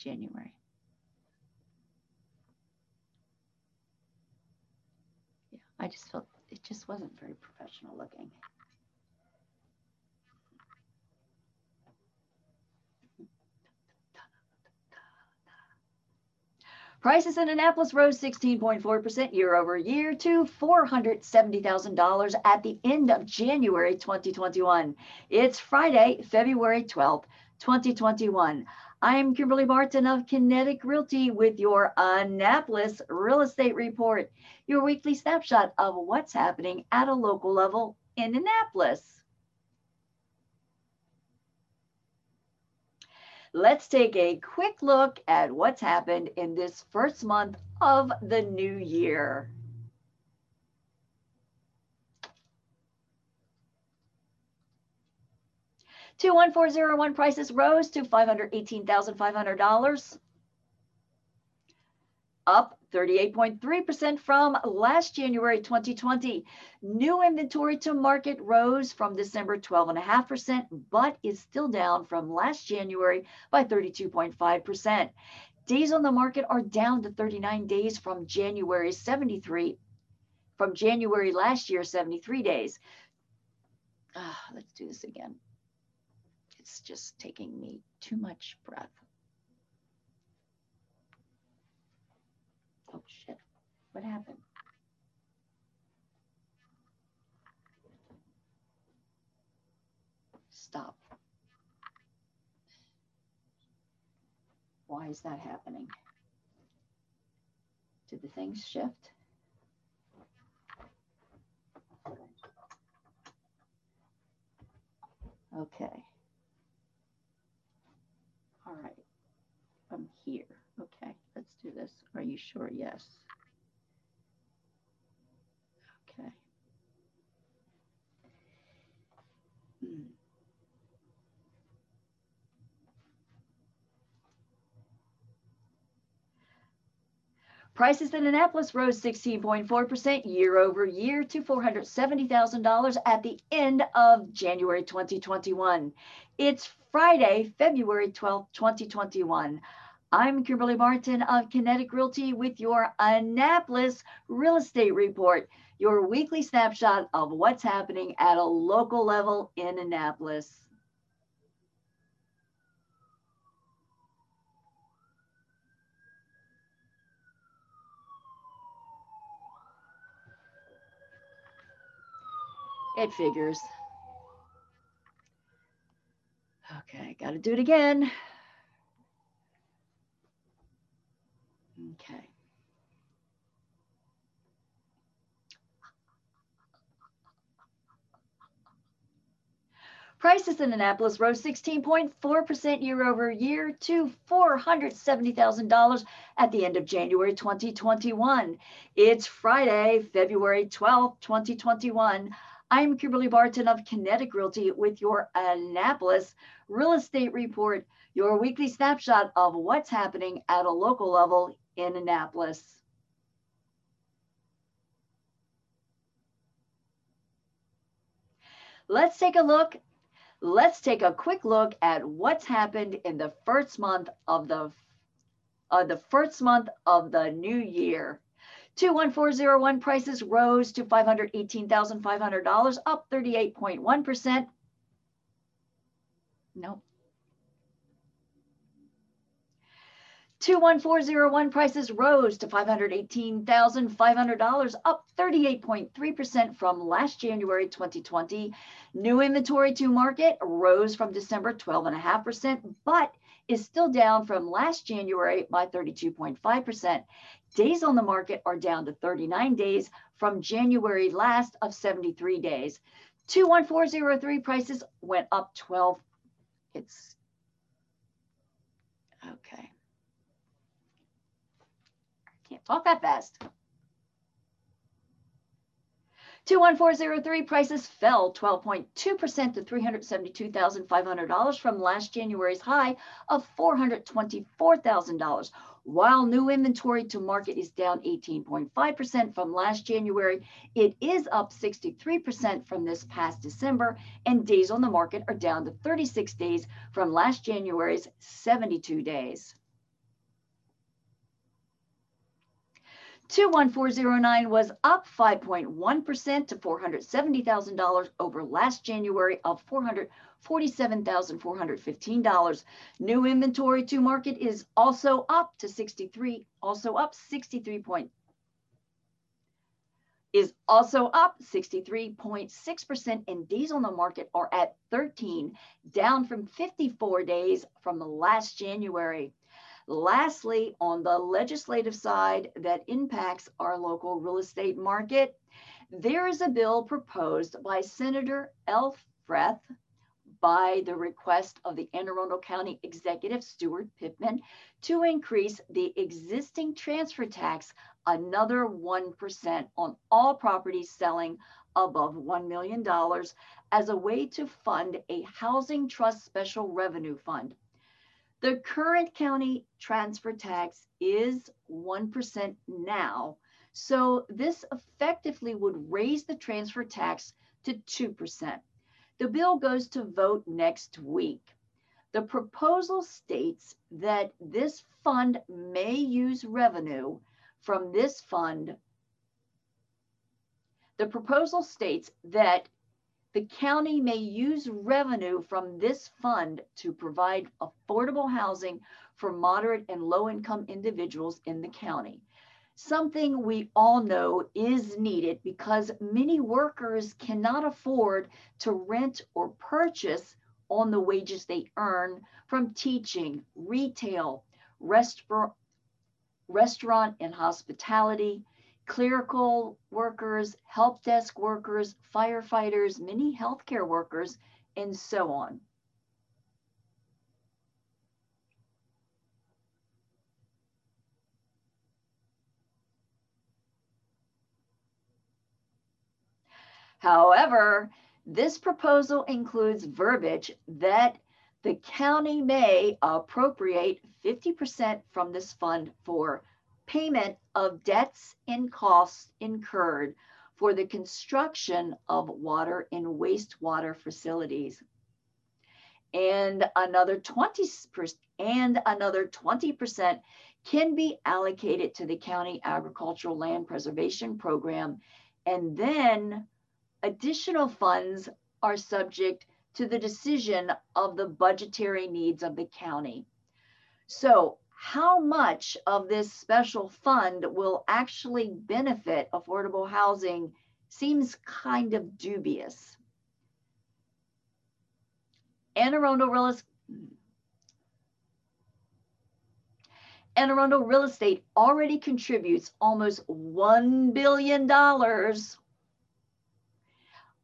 January. Yeah, I just felt it just wasn't very professional looking. Prices in Annapolis rose 16.4% year over year to $470,000 at the end of January 2021. It's Friday, February 12th, 2021. I'm Kimberly Martin of Kinetic Realty with your Annapolis Real Estate Report, your weekly snapshot of what's happening at a local level in Annapolis. Let's take a quick look at what's happened in this first month of the new year. Two one four zero one prices rose to five hundred eighteen thousand five hundred dollars, up 38.3% from last January 2020. New inventory to market rose from December 12.5%, but is still down from last January by 32.5%. Days on the market are down to 39 days from January 73, from January last year, 73 days. Uh, let's do this again. It's just taking me too much breath. Oh shit, what happened? Stop. Why is that happening? Did the things shift? Okay. All right. I'm here. Okay, let's do this. Are you sure? Yes. Okay. Hmm. Prices in Annapolis rose 16.4% year over year to $470,000 at the end of January 2021. It's Friday, February 12, 2021. I'm Kimberly Martin of Kinetic Realty with your Annapolis Real Estate Report, your weekly snapshot of what's happening at a local level in Annapolis. It figures. Okay, got to do it again. Okay. Prices in Annapolis rose 16.4% year over year to $470,000 at the end of January 2021. It's Friday, February 12, 2021. I'm Kimberly Barton of Kinetic Realty with your Annapolis Real Estate Report, your weekly snapshot of what's happening at a local level in Annapolis. Let's take a look. Let's take a quick look at what's happened in the first month of the uh, the first month of the new year. 21401 prices rose to $518,500, up 38.1%. Nope. 21401 prices rose to $518,500, up 38.3% from last January 2020. New inventory to market rose from December 12.5%, but is still down from last January by 32.5%. Days on the market are down to 39 days from January last of 73 days. 21403 prices went up 12. It's okay. Can't talk that fast. 21403 prices fell 12.2% to $372,500 from last January's high of $424,000. While new inventory to market is down 18.5% from last January, it is up 63% from this past December, and days on the market are down to 36 days from last January's 72 days. 21409 was up 5.1% to $470,000 over last January of $447,415. New inventory to market is also up to 63, also up 63 point is also up 63.6% and days on the market are at 13, down from 54 days from last January. Lastly, on the legislative side that impacts our local real estate market, there is a bill proposed by Senator Elfreth by the request of the Anne Arundel County Executive Steuart Pittman to increase the existing transfer tax another 1% on all properties selling above $1 million as a way to fund a housing trust special revenue fund. The current county transfer tax is 1% now. So this effectively would raise the transfer tax to 2%. The bill goes to vote next week. The proposal states that this fund may use revenue from this fund. The proposal states that the county may use revenue from this fund to provide affordable housing for moderate and low income individuals in the county. Something we all know is needed because many workers cannot afford to rent or purchase on the wages they earn from teaching, retail, restaurant, restaurant and hospitality, clerical workers, help desk workers, firefighters, many healthcare workers, and so on. However, this proposal includes verbiage that the county may appropriate 50% from this fund for payment of debts and costs incurred for the construction of water and wastewater facilities. And another 20% and another 20% can be allocated to the county agricultural land preservation program. And then additional funds are subject to the decision of the budgetary needs of the county. So how much of this special fund will actually benefit affordable housing seems kind of dubious. Anne Arundel Real Estate Anne Arundel Real Estate already contributes almost $1 billion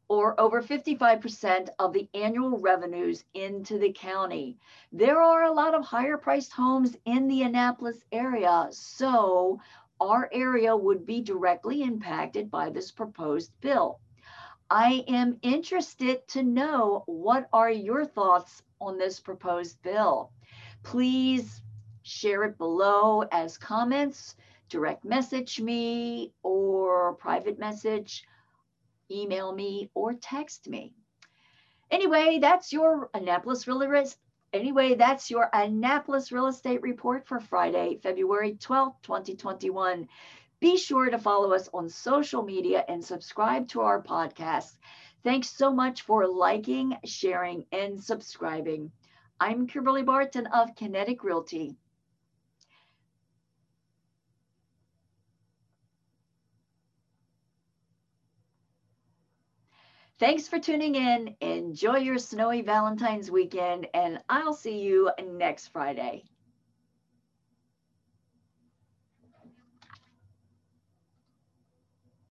or over 55% of the annual revenues into the county. There are a lot of higher priced homes in the Annapolis area, so our area would be directly impacted by this proposed bill. I am interested to know what are your thoughts on this proposed bill. Please share it below as comments, direct message me or private message email me, or text me. Anyway, that's your Annapolis Real Estate. Anyway, that's your Annapolis Real Estate Report for Friday, February 12, 2021. Be sure to follow us on social media and subscribe to our podcast. Thanks so much for liking, sharing, and subscribing. I'm Kimberly Barton of Kinetic Realty. Thanks for tuning in. Enjoy your snowy Valentine's weekend, and I'll see you next Friday.